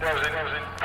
does it, does it.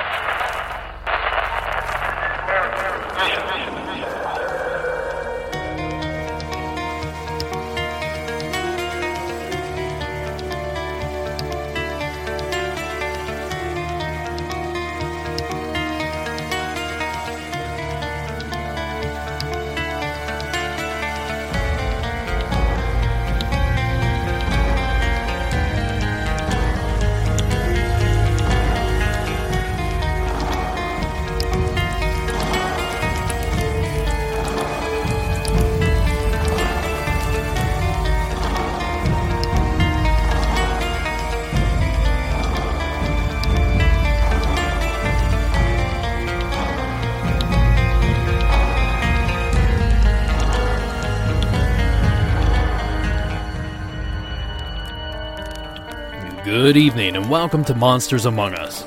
Good evening and welcome to Monsters Among Us.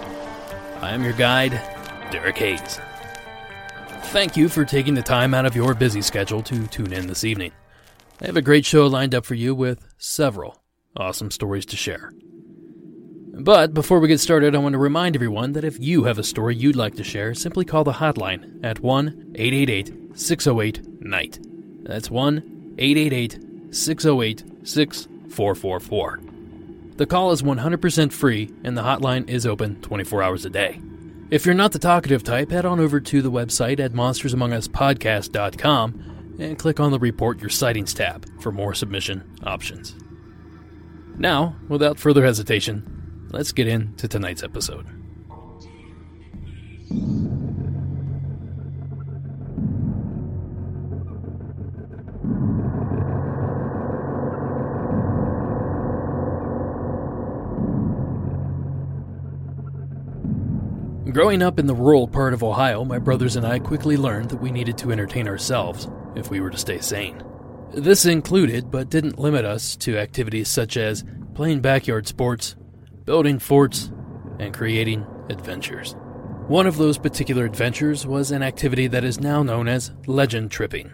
I am your guide, Derek Hayes. Thank you for taking the time out of your busy schedule to tune in this evening. I have a great show lined up for you with several awesome stories to share. But before we get started, I want to remind everyone that if you have a story you'd like to share, simply call the hotline at 1 888 608 NIGHT. That's 1 888 608 6444. The call is 100% free and the hotline is open 24 hours a day. If you're not the talkative type, head on over to the website at monstersamonguspodcast.com and click on the Report Your Sightings tab for more submission options. Now, without further hesitation, let's get into tonight's episode. Growing up in the rural part of Ohio, my brothers and I quickly learned that we needed to entertain ourselves if we were to stay sane. This included, but didn't limit us, to activities such as playing backyard sports, building forts, and creating adventures. One of those particular adventures was an activity that is now known as legend tripping.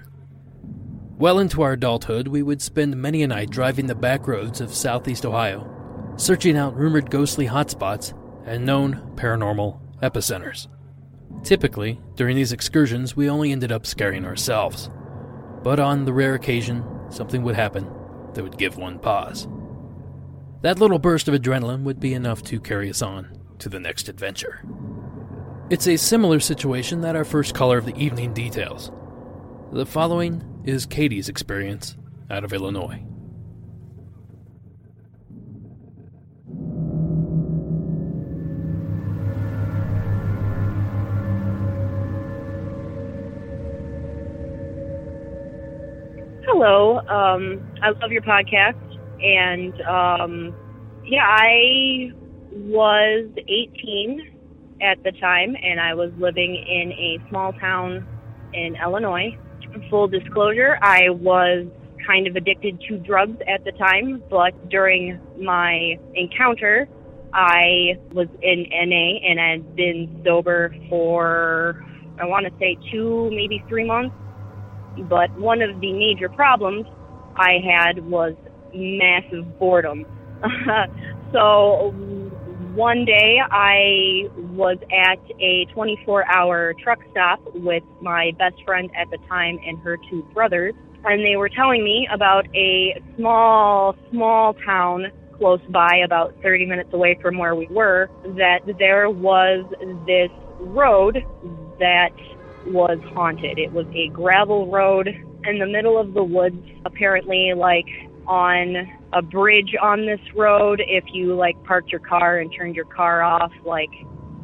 Well into our adulthood, we would spend many a night driving the back roads of southeast Ohio, searching out rumored ghostly hotspots and known paranormal epicenters. Typically, during these excursions, we only ended up scaring ourselves. But on the rare occasion, something would happen that would give one pause. That little burst of adrenaline would be enough to carry us on to the next adventure. It's a similar situation that our first caller of the evening details. The following is Katie's experience out of Illinois. Hello. Um, I love your podcast, and um, yeah, I was 18 at the time, and I was living in a small town in Illinois. Full disclosure, I was kind of addicted to drugs at the time, but during my encounter, I was in NA and I'd been sober for, I want to say, two, maybe three months but one of the major problems I had was massive boredom. so one day I was at a 24 hour truck stop with my best friend at the time and her two brothers, and they were telling me about a small, small town close by, about 30 minutes away from where we were, that there was this road that was haunted. It was a gravel road in the middle of the woods, apparently, like on a bridge on this road. If you like parked your car and turned your car off, like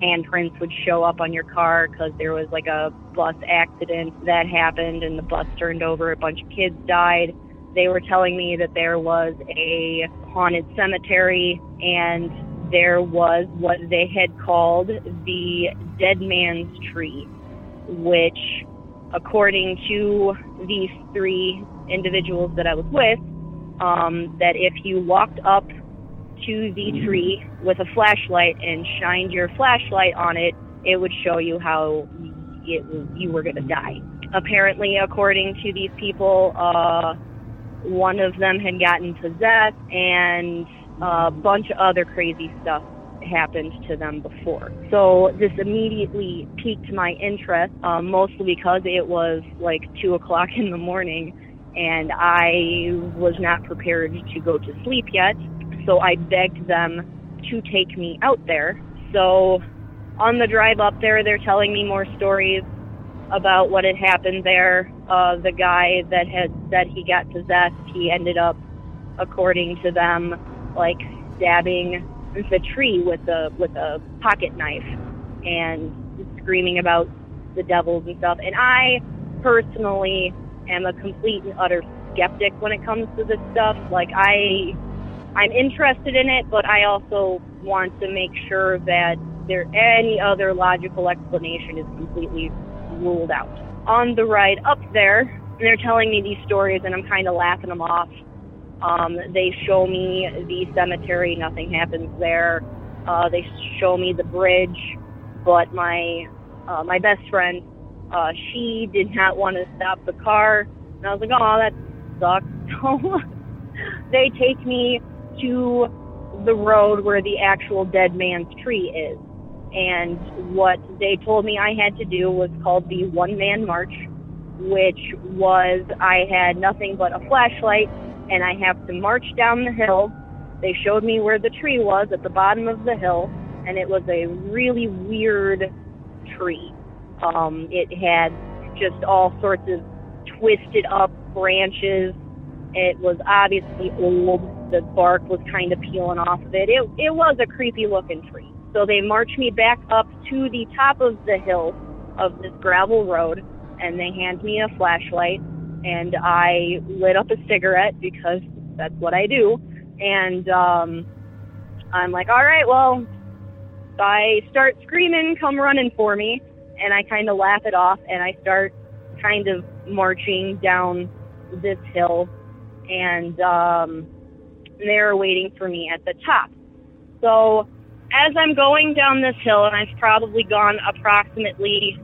handprints would show up on your car because there was like a bus accident that happened and the bus turned over, a bunch of kids died. They were telling me that there was a haunted cemetery and there was what they had called the dead man's tree which, according to these three individuals that I was with, um, that if you walked up to the tree with a flashlight and shined your flashlight on it, it would show you how it, you were going to die. Apparently, according to these people, uh, one of them had gotten possessed and a bunch of other crazy stuff happened to them before. So this immediately piqued my interest, um, mostly because it was like 2 o'clock in the morning and I was not prepared to go to sleep yet. So I begged them to take me out there. So on the drive up there, they're telling me more stories about what had happened there. Uh, the guy that had said he got possessed, he ended up, according to them, like stabbing the tree with a with a pocket knife and screaming about the devils and stuff. And I personally am a complete and utter skeptic when it comes to this stuff. Like I I'm interested in it, but I also want to make sure that there any other logical explanation is completely ruled out. On the ride up there, they're telling me these stories and I'm kind of laughing them off. Um, they show me the cemetery, nothing happens there. Uh, they show me the bridge, but my uh, my best friend, uh, she did not want to stop the car, and I was like, oh, that sucks. So they take me to the road where the actual dead man's tree is. And what they told me I had to do was called the one man march, which was I had nothing but a flashlight and I have to march down the hill. They showed me where the tree was at the bottom of the hill, and it was a really weird tree. Um, it had just all sorts of twisted up branches. It was obviously old. The bark was kind of peeling off of it. It, it was a creepy looking tree. So they marched me back up to the top of the hill of this gravel road, and they hand me a flashlight and I lit up a cigarette because that's what I do. And um, I'm like, all right, well, I start screaming, come running for me. And I kind of laugh it off and I start kind of marching down this hill. And um, they're waiting for me at the top. So as I'm going down this hill, and I've probably gone approximately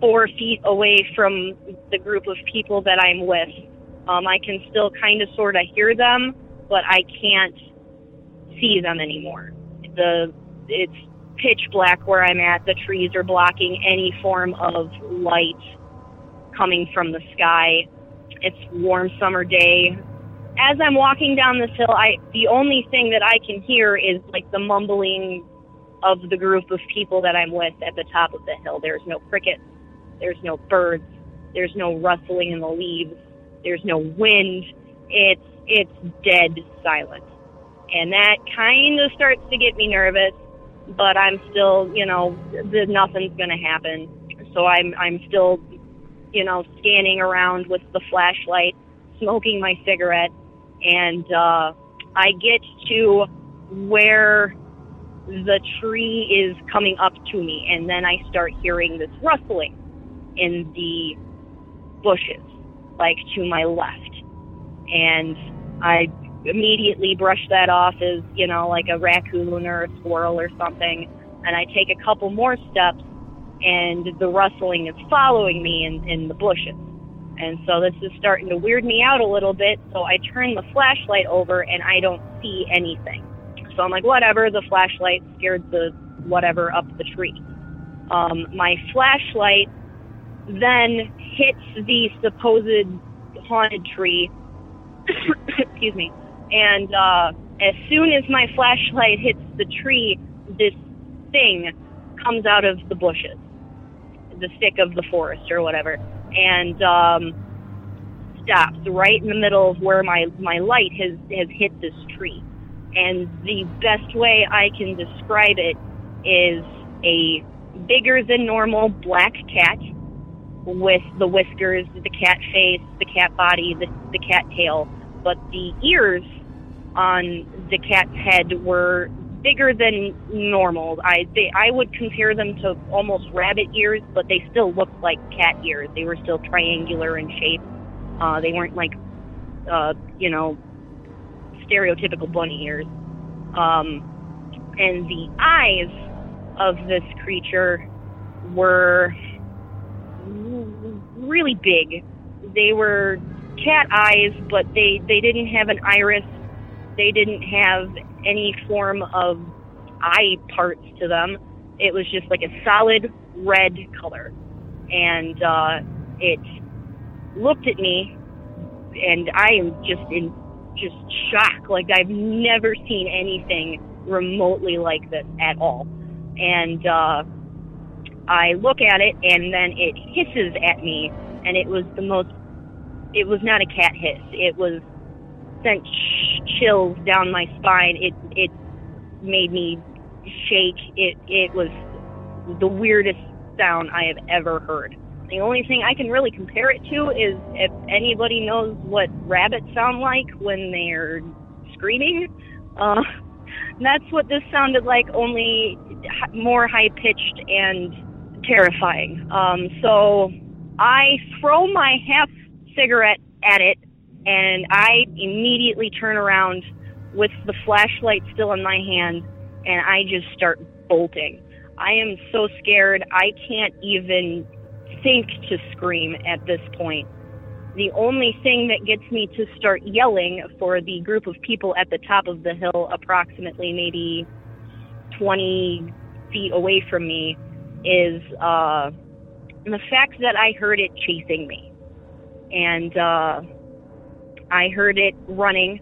four feet away from the group of people that I'm with. Um, I can still kind of sort of hear them, but I can't see them anymore. The it's pitch black where I'm at. The trees are blocking any form of light coming from the sky. It's warm summer day. As I'm walking down this hill, I the only thing that I can hear is like the mumbling of the group of people that I'm with at the top of the hill. There's no crickets there's no birds. There's no rustling in the leaves. There's no wind. It's it's dead silent, and that kind of starts to get me nervous. But I'm still, you know, the, nothing's going to happen. So I'm I'm still, you know, scanning around with the flashlight, smoking my cigarette, and uh, I get to where the tree is coming up to me, and then I start hearing this rustling in the bushes, like to my left. And I immediately brush that off as, you know, like a raccoon or a squirrel or something. And I take a couple more steps, and the rustling is following me in, in the bushes. And so this is starting to weird me out a little bit. So I turn the flashlight over, and I don't see anything. So I'm like, whatever, the flashlight scared the whatever up the tree. Um, my flashlight then hits the supposed haunted tree. Excuse me. And uh, as soon as my flashlight hits the tree, this thing comes out of the bushes, the stick of the forest or whatever, and um, stops right in the middle of where my my light has has hit this tree. And the best way I can describe it is a bigger than normal black cat with the whiskers, the cat face, the cat body, the, the cat tail. But the ears on the cat's head were bigger than normal. I they, I would compare them to almost rabbit ears, but they still looked like cat ears. They were still triangular in shape. Uh, they weren't like, uh, you know, stereotypical bunny ears. Um, and the eyes of this creature were really big. They were cat eyes, but they they didn't have an iris. They didn't have any form of eye parts to them. It was just like a solid red color. And uh, it looked at me, and I am just in just shock. Like I've never seen anything remotely like this at all. And uh, I look at it, and then it hisses at me, and it was the most. It was not a cat hiss. It was sent sh- chills down my spine. It it made me shake. It it was the weirdest sound I have ever heard. The only thing I can really compare it to is if anybody knows what rabbits sound like when they're screaming. Uh, that's what this sounded like, only more high pitched and terrifying. Um, so I throw my half cigarette at it and I immediately turn around with the flashlight still in my hand and I just start bolting. I am so scared. I can't even think to scream at this point. The only thing that gets me to start yelling for the group of people at the top of the hill, approximately maybe 20 feet away from me, is uh, the fact that I heard it chasing me. And uh, I heard it running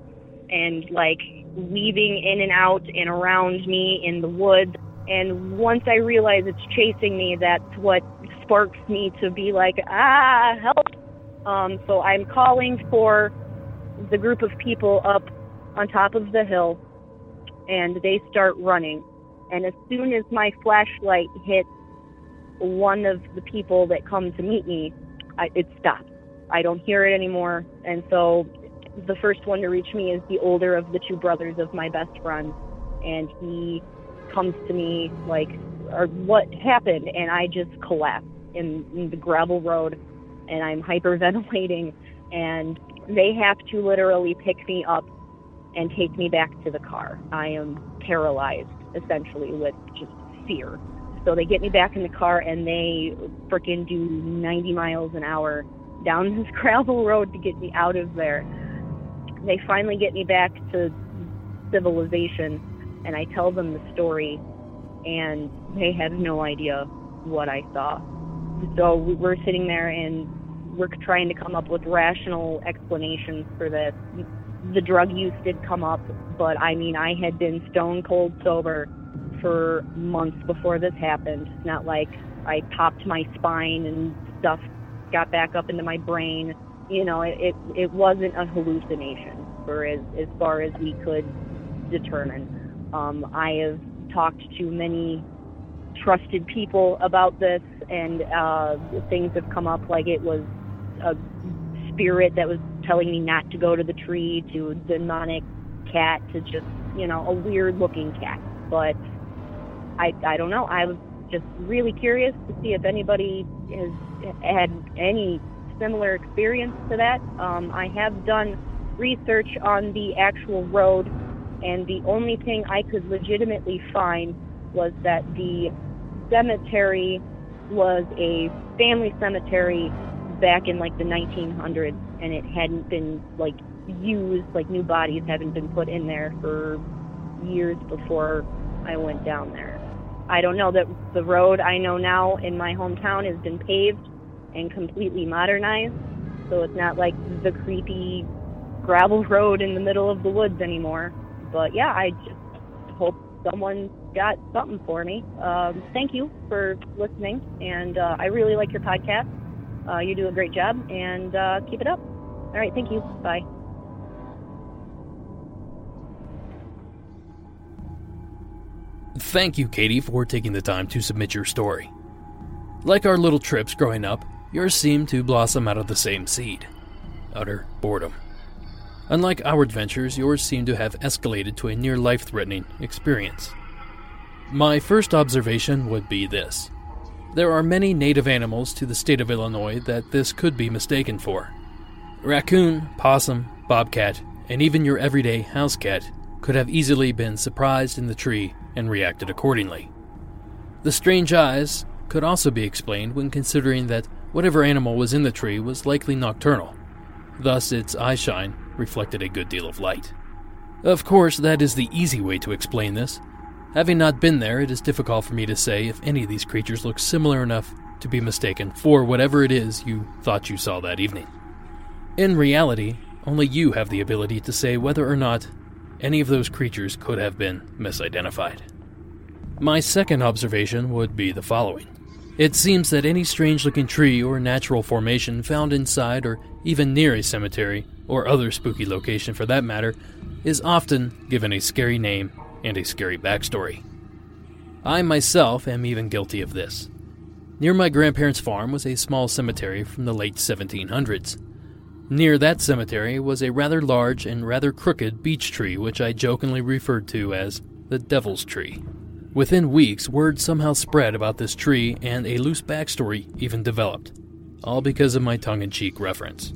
and like weaving in and out and around me in the woods. And once I realize it's chasing me, that's what sparks me to be like, ah, help. Um, so I'm calling for the group of people up on top of the hill, and they start running. And as soon as my flashlight hits one of the people that come to meet me, I, it stops. I don't hear it anymore. And so the first one to reach me is the older of the two brothers of my best friend. And he comes to me like, or what happened? And I just collapse in, in the gravel road and I'm hyperventilating and they have to literally pick me up and take me back to the car. I am paralyzed essentially with just fear. So they get me back in the car and they freaking do 90 miles an hour down this gravel road to get me out of there. They finally get me back to civilization and I tell them the story and they have no idea what I saw. So we're sitting there and we're trying to come up with rational explanations for this. The drug use did come up, but I mean, I had been stone cold sober for months before this happened. It's not like I popped my spine and stuff got back up into my brain. You know, it it, it wasn't a hallucination for as as far as we could determine. Um, I have talked to many trusted people about this, and uh, things have come up like it was a spirit that was telling me not to go to the tree, to a demonic cat, to just you know a weird looking cat. But I I don't know. I was just really curious to see if anybody has had any similar experience to that. Um, I have done research on the actual road, and the only thing I could legitimately find was that the cemetery was a family cemetery back in like the 1900s, and it hadn't been like used, like new bodies haven't been put in there for years before I went down there. I don't know that the road I know now in my hometown has been paved and completely modernized, so it's not like the creepy gravel road in the middle of the woods anymore. But yeah, I just hope someone got something for me. Um, thank you for listening, and uh, I really like your podcast. Uh, you do a great job, and uh, keep it up. All right, thank you. Bye. Thank you, Katie, for taking the time to submit your story. Like our little trips growing up, yours seemed to blossom out of the same seed utter boredom. Unlike our adventures, yours seem to have escalated to a near life threatening experience. My first observation would be this there are many native animals to the state of Illinois that this could be mistaken for. Raccoon, possum, bobcat, and even your everyday house cat could have easily been surprised in the tree and reacted accordingly. The strange eyes could also be explained when considering that whatever animal was in the tree was likely nocturnal, thus, its eyeshine reflected a good deal of light. Of course, that is the easy way to explain this, Having not been there, it is difficult for me to say if any of these creatures look similar enough to be mistaken for whatever it is you thought you saw that evening. In reality, only you have the ability to say whether or not any of those creatures could have been misidentified. My second observation would be the following. It seems that any strange looking tree or natural formation found inside or even near a cemetery, or other spooky location for that matter, is often given a scary name and a scary backstory. I myself am even guilty of this. Near my grandparents' farm was a small cemetery from the late 1700s. Near that cemetery was a rather large and rather crooked beech tree, which I jokingly referred to as the Devil's Tree. Within weeks, word somehow spread about this tree, and a loose backstory even developed, all because of my tongue in cheek reference.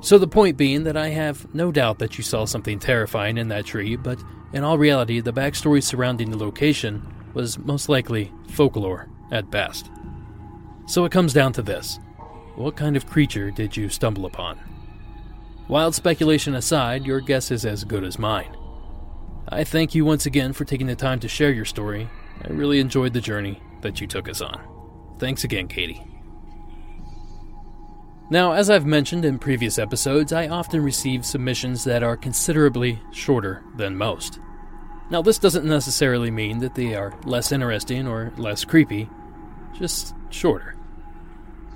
So, the point being that I have no doubt that you saw something terrifying in that tree, but in all reality, the backstory surrounding the location was most likely folklore at best. So, it comes down to this what kind of creature did you stumble upon? Wild speculation aside, your guess is as good as mine. I thank you once again for taking the time to share your story. I really enjoyed the journey that you took us on. Thanks again, Katie. Now, as I've mentioned in previous episodes, I often receive submissions that are considerably shorter than most. Now, this doesn't necessarily mean that they are less interesting or less creepy, just shorter.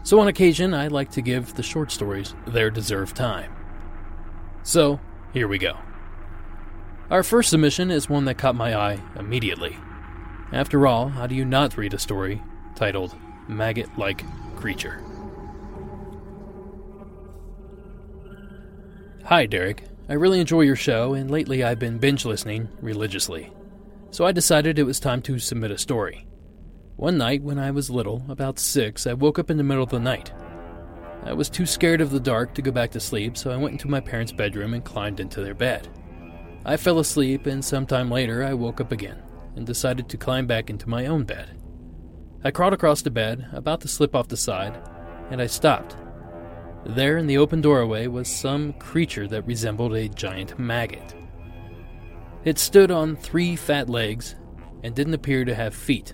So, on occasion, I like to give the short stories their deserved time. So, here we go. Our first submission is one that caught my eye immediately. After all, how do you not read a story titled Maggot Like Creature? Hi, Derek. I really enjoy your show, and lately I've been binge listening religiously. So I decided it was time to submit a story. One night when I was little, about six, I woke up in the middle of the night. I was too scared of the dark to go back to sleep, so I went into my parents' bedroom and climbed into their bed. I fell asleep, and sometime later I woke up again and decided to climb back into my own bed. I crawled across the bed, about to slip off the side, and I stopped. There in the open doorway was some creature that resembled a giant maggot. It stood on three fat legs and didn't appear to have feet,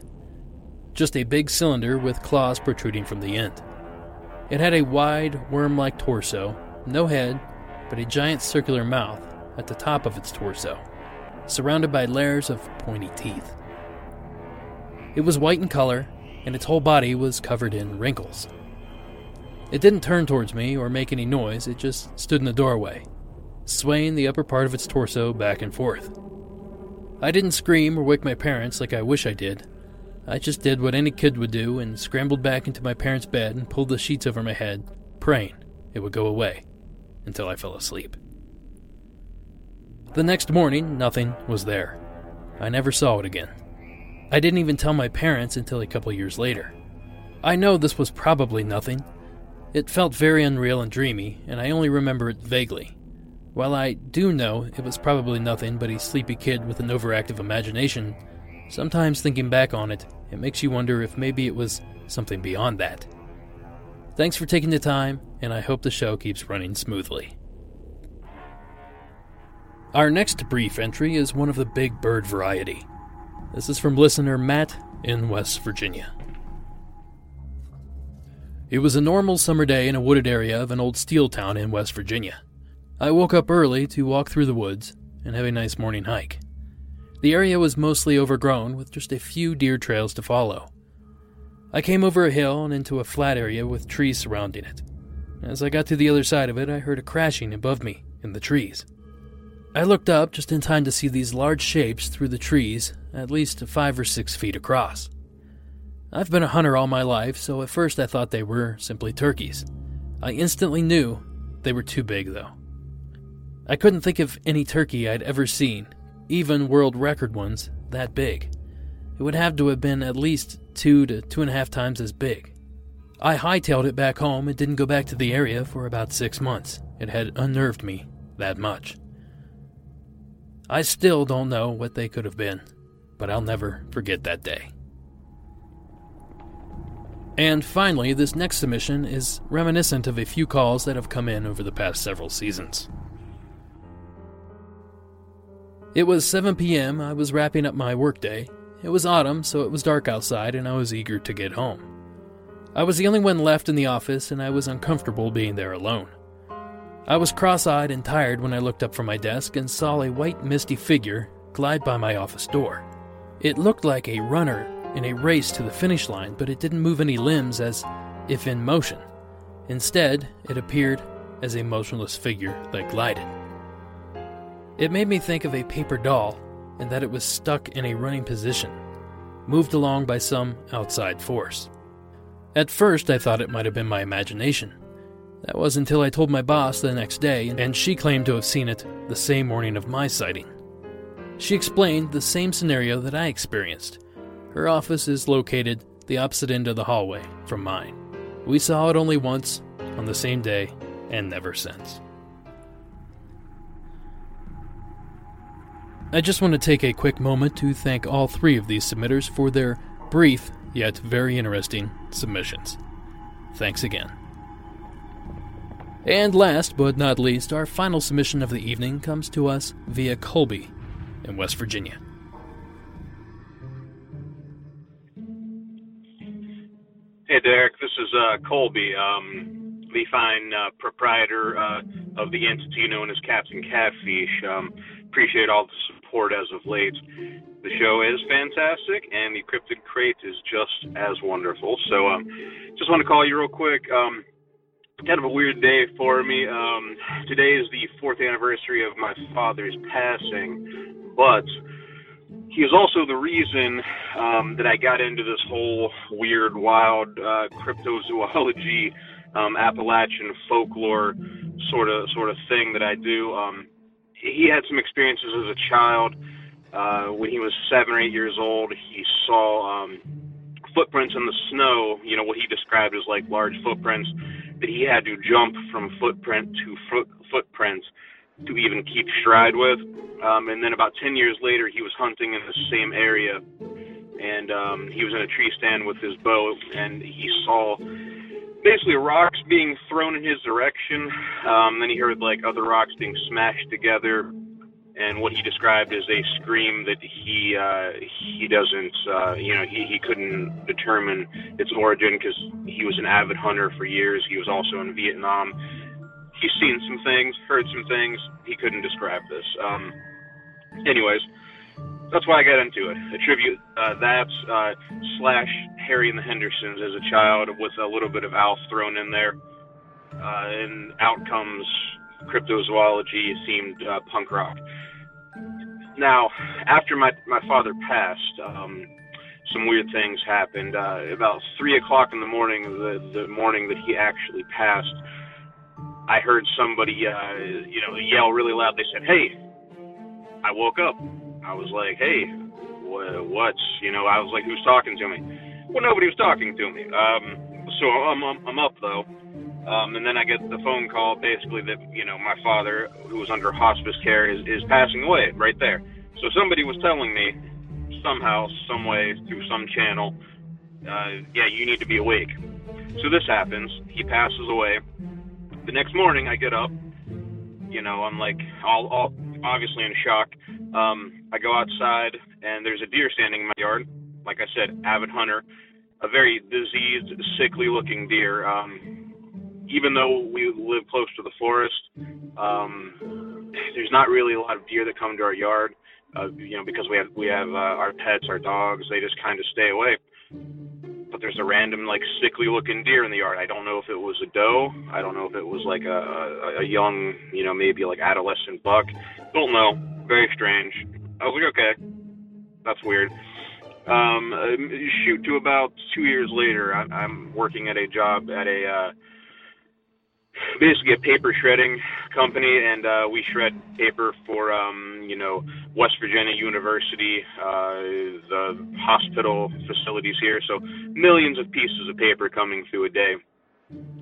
just a big cylinder with claws protruding from the end. It had a wide, worm like torso, no head, but a giant circular mouth at the top of its torso, surrounded by layers of pointy teeth. It was white in color, and its whole body was covered in wrinkles. It didn't turn towards me or make any noise, it just stood in the doorway, swaying the upper part of its torso back and forth. I didn't scream or wake my parents like I wish I did. I just did what any kid would do and scrambled back into my parents' bed and pulled the sheets over my head, praying it would go away until I fell asleep. The next morning, nothing was there. I never saw it again. I didn't even tell my parents until a couple years later. I know this was probably nothing. It felt very unreal and dreamy, and I only remember it vaguely. While I do know it was probably nothing but a sleepy kid with an overactive imagination, sometimes thinking back on it, it makes you wonder if maybe it was something beyond that. Thanks for taking the time, and I hope the show keeps running smoothly. Our next brief entry is one of the big bird variety. This is from listener Matt in West Virginia. It was a normal summer day in a wooded area of an old steel town in West Virginia. I woke up early to walk through the woods and have a nice morning hike. The area was mostly overgrown with just a few deer trails to follow. I came over a hill and into a flat area with trees surrounding it. As I got to the other side of it, I heard a crashing above me in the trees. I looked up just in time to see these large shapes through the trees, at least five or six feet across. I've been a hunter all my life, so at first I thought they were simply turkeys. I instantly knew they were too big, though. I couldn't think of any turkey I'd ever seen, even world record ones, that big. It would have to have been at least two to two and a half times as big. I hightailed it back home and didn't go back to the area for about six months. It had unnerved me that much. I still don't know what they could have been, but I'll never forget that day. And finally, this next submission is reminiscent of a few calls that have come in over the past several seasons. It was 7 p.m. I was wrapping up my workday. It was autumn, so it was dark outside, and I was eager to get home. I was the only one left in the office, and I was uncomfortable being there alone. I was cross eyed and tired when I looked up from my desk and saw a white, misty figure glide by my office door. It looked like a runner in a race to the finish line, but it didn't move any limbs as if in motion. Instead, it appeared as a motionless figure that glided. It made me think of a paper doll and that it was stuck in a running position, moved along by some outside force. At first, I thought it might have been my imagination. That was until I told my boss the next day, and she claimed to have seen it the same morning of my sighting. She explained the same scenario that I experienced. Her office is located the opposite end of the hallway from mine. We saw it only once, on the same day, and never since. I just want to take a quick moment to thank all three of these submitters for their brief yet very interesting submissions. Thanks again. And last but not least, our final submission of the evening comes to us via Colby in West Virginia. Hey, Derek, this is uh, Colby, um, the fine uh, proprietor uh, of the entity known as Captain Catfish. Um, appreciate all the support as of late. The show is fantastic, and the Cryptid Crate is just as wonderful. So, um, just want to call you real quick. Um, kind of a weird day for me. Um, today is the fourth anniversary of my father's passing, but he is also the reason um, that I got into this whole weird, wild uh, cryptozoology, um, Appalachian folklore sort of sort of thing that I do. Um, he had some experiences as a child. Uh, when he was seven or eight years old, he saw um, footprints in the snow. You know what he described as like large footprints that he had to jump from footprint to foot, footprints to even keep stride with. Um, and then about 10 years later, he was hunting in the same area, and um, he was in a tree stand with his bow, and he saw basically rocks being thrown in his direction. Um, then he heard like other rocks being smashed together, and what he described as a scream that he uh, he doesn't uh, you know he, he couldn't determine its origin because he was an avid hunter for years. He was also in Vietnam. He's seen some things, heard some things. He couldn't describe this. Um, anyways, that's why I got into it. Attribute uh, that uh, slash Harry and the Hendersons as a child with a little bit of Alf thrown in there. Uh, and out comes cryptozoology seemed uh, punk rock. Now, after my my father passed, um, some weird things happened. Uh, about three o'clock in the morning, the the morning that he actually passed, I heard somebody, uh, you know, yell really loud. They said, "Hey!" I woke up. I was like, "Hey, wh- what's?" You know, I was like, "Who's talking to me?" Well, nobody was talking to me. Um, so I'm I'm, I'm up though. Um, and then I get the phone call basically that, you know, my father, who was under hospice care, is, is passing away right there. So somebody was telling me somehow, some way, through some channel, uh, yeah, you need to be awake. So this happens. He passes away. The next morning, I get up. You know, I'm like, all, all obviously in shock. Um, I go outside, and there's a deer standing in my yard. Like I said, avid hunter, a very diseased, sickly-looking deer. Um, even though we live close to the forest, um, there's not really a lot of deer that come to our yard. Uh, you know, because we have we have uh, our pets, our dogs, they just kind of stay away. But there's a random like sickly looking deer in the yard. I don't know if it was a doe. I don't know if it was like a, a, a young, you know, maybe like adolescent buck. Don't know. Very strange. I was like, okay, that's weird. Um, shoot to about two years later, I, I'm working at a job at a uh, basically a paper shredding company, and uh, we shred paper for um, you know West Virginia University, uh, the hospital facilities here. So millions of pieces of paper coming through a day.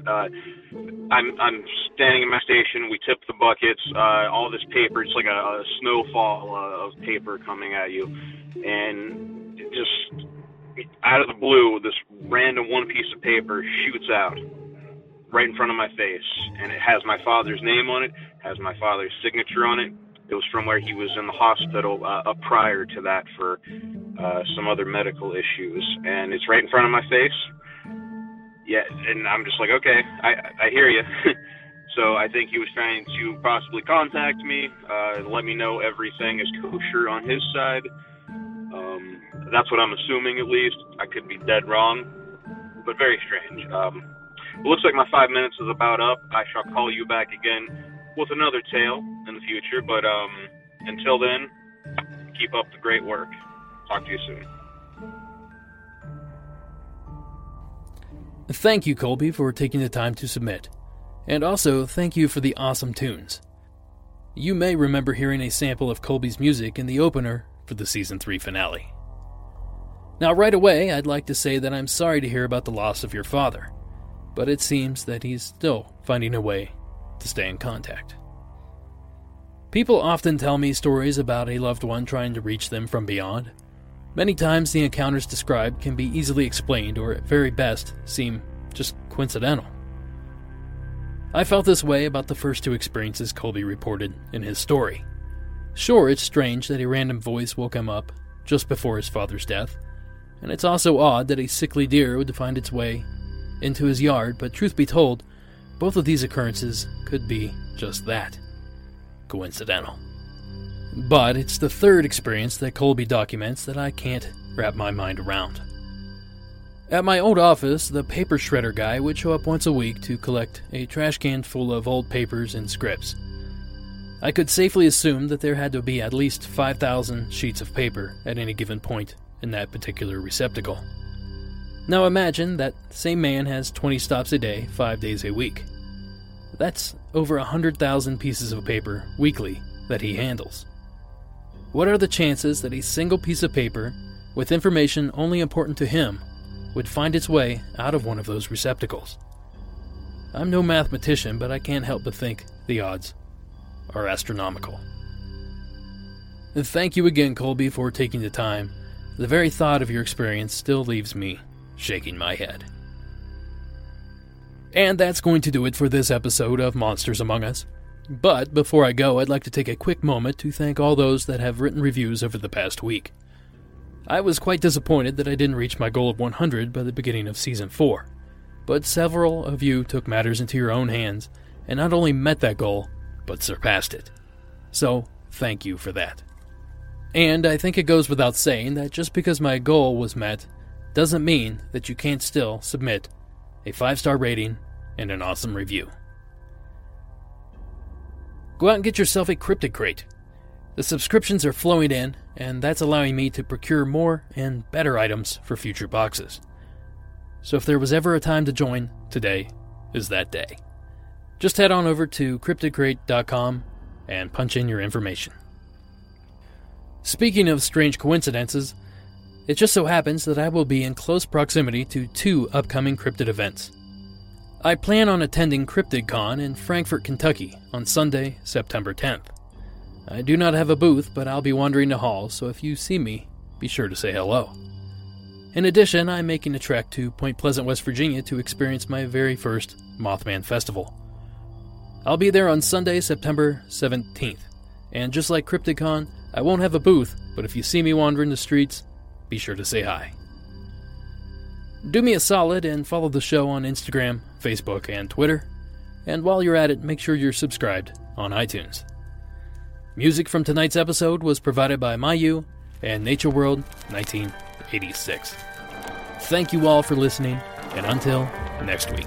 Uh, I'm I'm standing in my station. We tip the buckets. Uh, all this paper, it's like a, a snowfall uh, of paper coming at you, and just out of the blue, this random one piece of paper shoots out right in front of my face, and it has my father's name on it, has my father's signature on it, it was from where he was in the hospital uh, up prior to that for uh, some other medical issues, and it's right in front of my face. Yeah, and I'm just like, okay, I I hear you. so I think he was trying to possibly contact me, uh, let me know everything is kosher on his side. Um, that's what I'm assuming, at least. I could be dead wrong, but very strange. Um, it looks like my five minutes is about up. I shall call you back again with another tale in the future. But um, until then, keep up the great work. Talk to you soon. Thank you, Colby, for taking the time to submit. And also, thank you for the awesome tunes. You may remember hearing a sample of Colby's music in the opener for the season 3 finale. Now, right away, I'd like to say that I'm sorry to hear about the loss of your father, but it seems that he's still finding a way to stay in contact. People often tell me stories about a loved one trying to reach them from beyond. Many times, the encounters described can be easily explained, or at very best, seem just coincidental. I felt this way about the first two experiences Colby reported in his story. Sure, it's strange that a random voice woke him up just before his father's death, and it's also odd that a sickly deer would find its way into his yard, but truth be told, both of these occurrences could be just that coincidental. But it's the third experience that Colby documents that I can't wrap my mind around. At my old office, the paper shredder guy would show up once a week to collect a trash can full of old papers and scripts. I could safely assume that there had to be at least 5,000 sheets of paper at any given point in that particular receptacle. Now imagine that same man has 20 stops a day, 5 days a week. That's over 100,000 pieces of paper weekly that he handles. What are the chances that a single piece of paper, with information only important to him, would find its way out of one of those receptacles? I'm no mathematician, but I can't help but think the odds are astronomical. And thank you again, Colby, for taking the time. The very thought of your experience still leaves me shaking my head. And that's going to do it for this episode of Monsters Among Us. But before I go, I'd like to take a quick moment to thank all those that have written reviews over the past week. I was quite disappointed that I didn't reach my goal of 100 by the beginning of Season 4, but several of you took matters into your own hands and not only met that goal, but surpassed it. So, thank you for that. And I think it goes without saying that just because my goal was met doesn't mean that you can't still submit a five star rating and an awesome review. Go out and get yourself a Cryptid Crate. The subscriptions are flowing in, and that's allowing me to procure more and better items for future boxes. So if there was ever a time to join, today is that day. Just head on over to cryptidcrate.com and punch in your information. Speaking of strange coincidences, it just so happens that I will be in close proximity to two upcoming cryptid events. I plan on attending CryptidCon in Frankfort, Kentucky on Sunday, September 10th. I do not have a booth, but I'll be wandering the halls, so if you see me, be sure to say hello. In addition, I'm making a trek to Point Pleasant, West Virginia to experience my very first Mothman Festival. I'll be there on Sunday, September 17th, and just like CryptidCon, I won't have a booth, but if you see me wandering the streets, be sure to say hi. Do me a solid and follow the show on Instagram, Facebook, and Twitter. And while you're at it, make sure you're subscribed on iTunes. Music from tonight's episode was provided by Mayu and Nature World 1986. Thank you all for listening, and until next week.